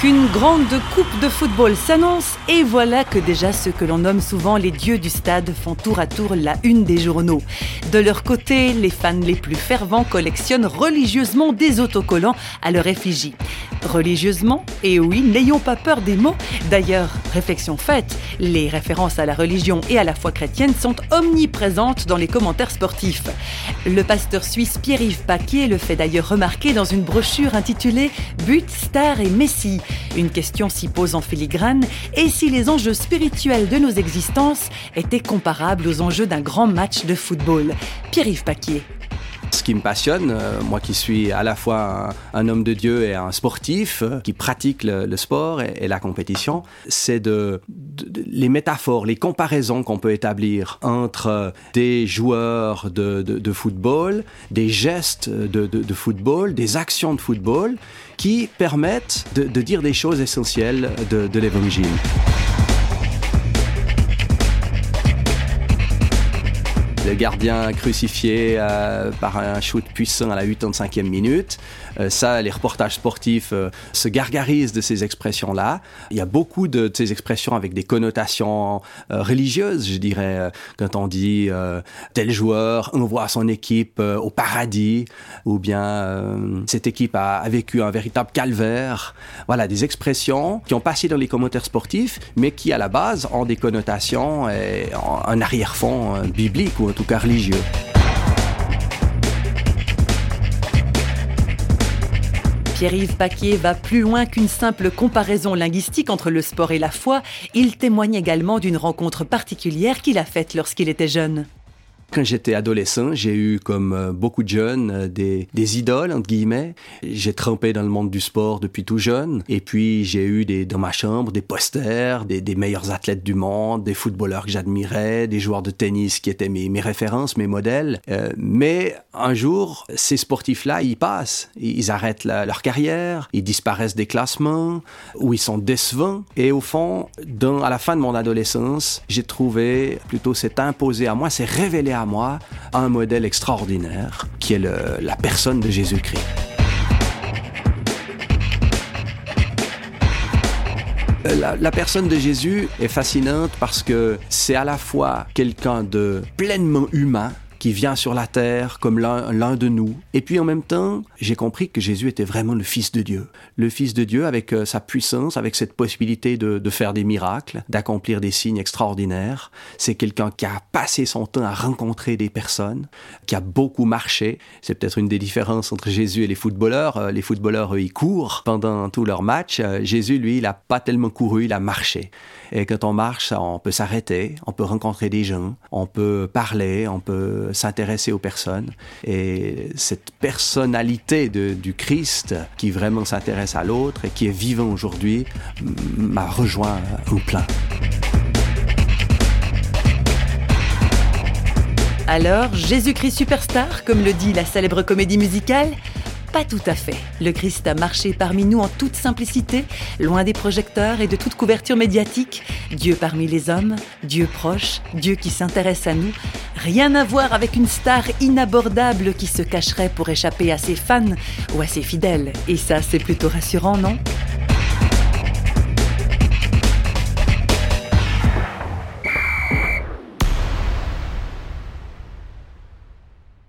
Qu'une grande coupe de football s'annonce et voilà que déjà ceux que l'on nomme souvent les dieux du stade font tour à tour la une des journaux. De leur côté, les fans les plus fervents collectionnent religieusement des autocollants à leur effigie. Religieusement? Et oui, n'ayons pas peur des mots. D'ailleurs, réflexion faite, les références à la religion et à la foi chrétienne sont omniprésentes dans les commentaires sportifs. Le pasteur suisse Pierre-Yves Paquier le fait d'ailleurs remarquer dans une brochure intitulée But, Star et Messie une question s'y pose en filigrane, et si les enjeux spirituels de nos existences étaient comparables aux enjeux d'un grand match de football? Pierre-Yves Paquier. Qui me passionne, euh, moi qui suis à la fois un, homme de Dieu et un sportif euh, qui pratique le, sport et, la compétition, c'est de, les métaphores, les comparaisons qu'on peut établir entre des joueurs de, football, des gestes de, football, des actions de football qui permettent de, dire des choses essentielles de l'évangile. Le gardien crucifié euh, par un shoot puissant à la 85e minute. Euh, ça, les reportages sportifs euh, se gargarisent de ces expressions-là. Il y a beaucoup de, ces expressions avec des connotations religieuses, je dirais, quand on dit tel joueur envoie son équipe au paradis, ou bien cette équipe a, vécu un véritable calvaire. Voilà, des expressions qui ont passé dans les commentaires sportifs, mais qui à la base ont des connotations et un arrière-fond biblique ou tout cas religieux. Pierre-Yves Paquier va plus loin qu'une simple comparaison linguistique entre le sport et la foi. Il témoigne également d'une rencontre particulière qu'il a faite lorsqu'il était jeune. Quand j'étais adolescent, j'ai eu, comme euh, beaucoup de jeunes, euh, des, idoles, entre guillemets. J'ai trempé dans le monde du sport depuis tout jeune. Et puis, j'ai eu dans ma chambre des posters des, meilleurs athlètes du monde, des footballeurs que j'admirais, des joueurs de tennis qui étaient mes, références, mes modèles. Euh, mais un jour, ces sportifs-là, ils passent. Ils arrêtent leur carrière, ils disparaissent des classements, ou ils sont décevants. Et au fond, à la fin de mon adolescence, j'ai trouvé plutôt c'est imposé à moi, c'est révélé à moi un modèle extraordinaire qui est la personne de Jésus-Christ. La, la, personne de Jésus est fascinante parce que c'est à la fois quelqu'un de pleinement humain, qui vient sur la terre comme l'un de nous. Et puis en même temps, j'ai compris que Jésus était vraiment le Fils de Dieu. Le Fils de Dieu avec euh, sa puissance, avec cette possibilité de, faire des miracles, d'accomplir des signes extraordinaires. C'est quelqu'un qui a passé son temps à rencontrer des personnes, qui a beaucoup marché. C'est peut-être une des différences entre Jésus et les footballeurs. Euh, les footballeurs, eux, ils courent pendant tout leur match. Euh, Jésus, lui, il a pas tellement couru, il a marché. Et quand on marche, on peut s'arrêter, on peut rencontrer des gens, on peut parler, on peut s'intéresser aux personnes. Et cette personnalité du Christ qui vraiment s'intéresse à l'autre et qui est vivant aujourd'hui m'a rejoint au plein. Alors, Jésus-Christ superstar, comme le dit la célèbre comédie musicale pas tout à fait. Le Christ a marché parmi nous en toute simplicité, loin des projecteurs et de toute couverture médiatique. Dieu parmi les hommes, Dieu proche, Dieu qui s'intéresse à nous. Rien à voir avec une star inabordable qui se cacherait pour échapper à ses fans ou à ses fidèles. Et ça, c'est plutôt rassurant, non?